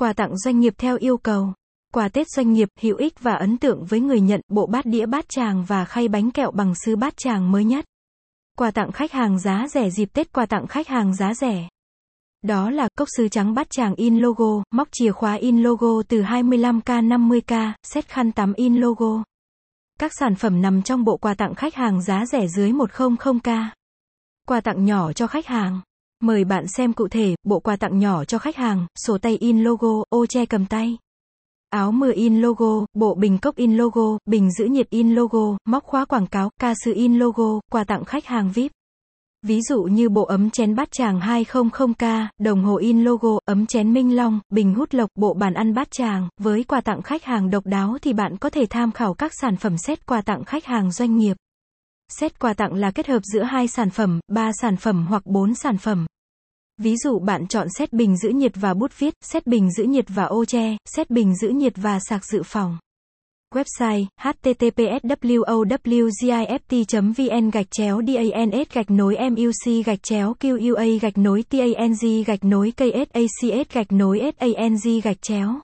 Quà tặng doanh nghiệp theo yêu cầu. Quà Tết doanh nghiệp, hữu ích và ấn tượng với người nhận, bộ bát đĩa bát tràng và khay bánh kẹo bằng sứ bát tràng mới nhất. Quà tặng khách hàng giá rẻ dịp Tết quà tặng khách hàng giá rẻ. Đó là cốc sứ trắng bát tràng in logo, móc chìa khóa in logo từ 25k 50k, set khăn tắm in logo. Các sản phẩm nằm trong bộ quà tặng khách hàng giá rẻ dưới 100k. Quà tặng nhỏ cho khách hàng. Mời bạn xem cụ thể, bộ quà tặng nhỏ cho khách hàng, sổ tay in logo, ô che cầm tay. Áo mưa in logo, bộ bình cốc in logo, bình giữ nhiệt in logo, móc khóa quảng cáo, ca sư in logo, quà tặng khách hàng VIP. Ví dụ như bộ ấm chén bát tràng 200k, đồng hồ in logo, ấm chén minh long, bình hút lộc, bộ bàn ăn bát tràng, với quà tặng khách hàng độc đáo thì bạn có thể tham khảo các sản phẩm set quà tặng khách hàng doanh nghiệp. Set quà tặng là kết hợp giữa hai sản phẩm, ba sản phẩm hoặc bốn sản phẩm. Ví dụ bạn chọn xét bình giữ nhiệt và bút viết, xét bình giữ nhiệt và ô che, xét bình giữ nhiệt và sạc dự phòng. Website https wowgift vn gạch chéo dans gạch nối muc gạch chéo qua gạch nối tang gạch nối ksacs gạch nối sang gạch chéo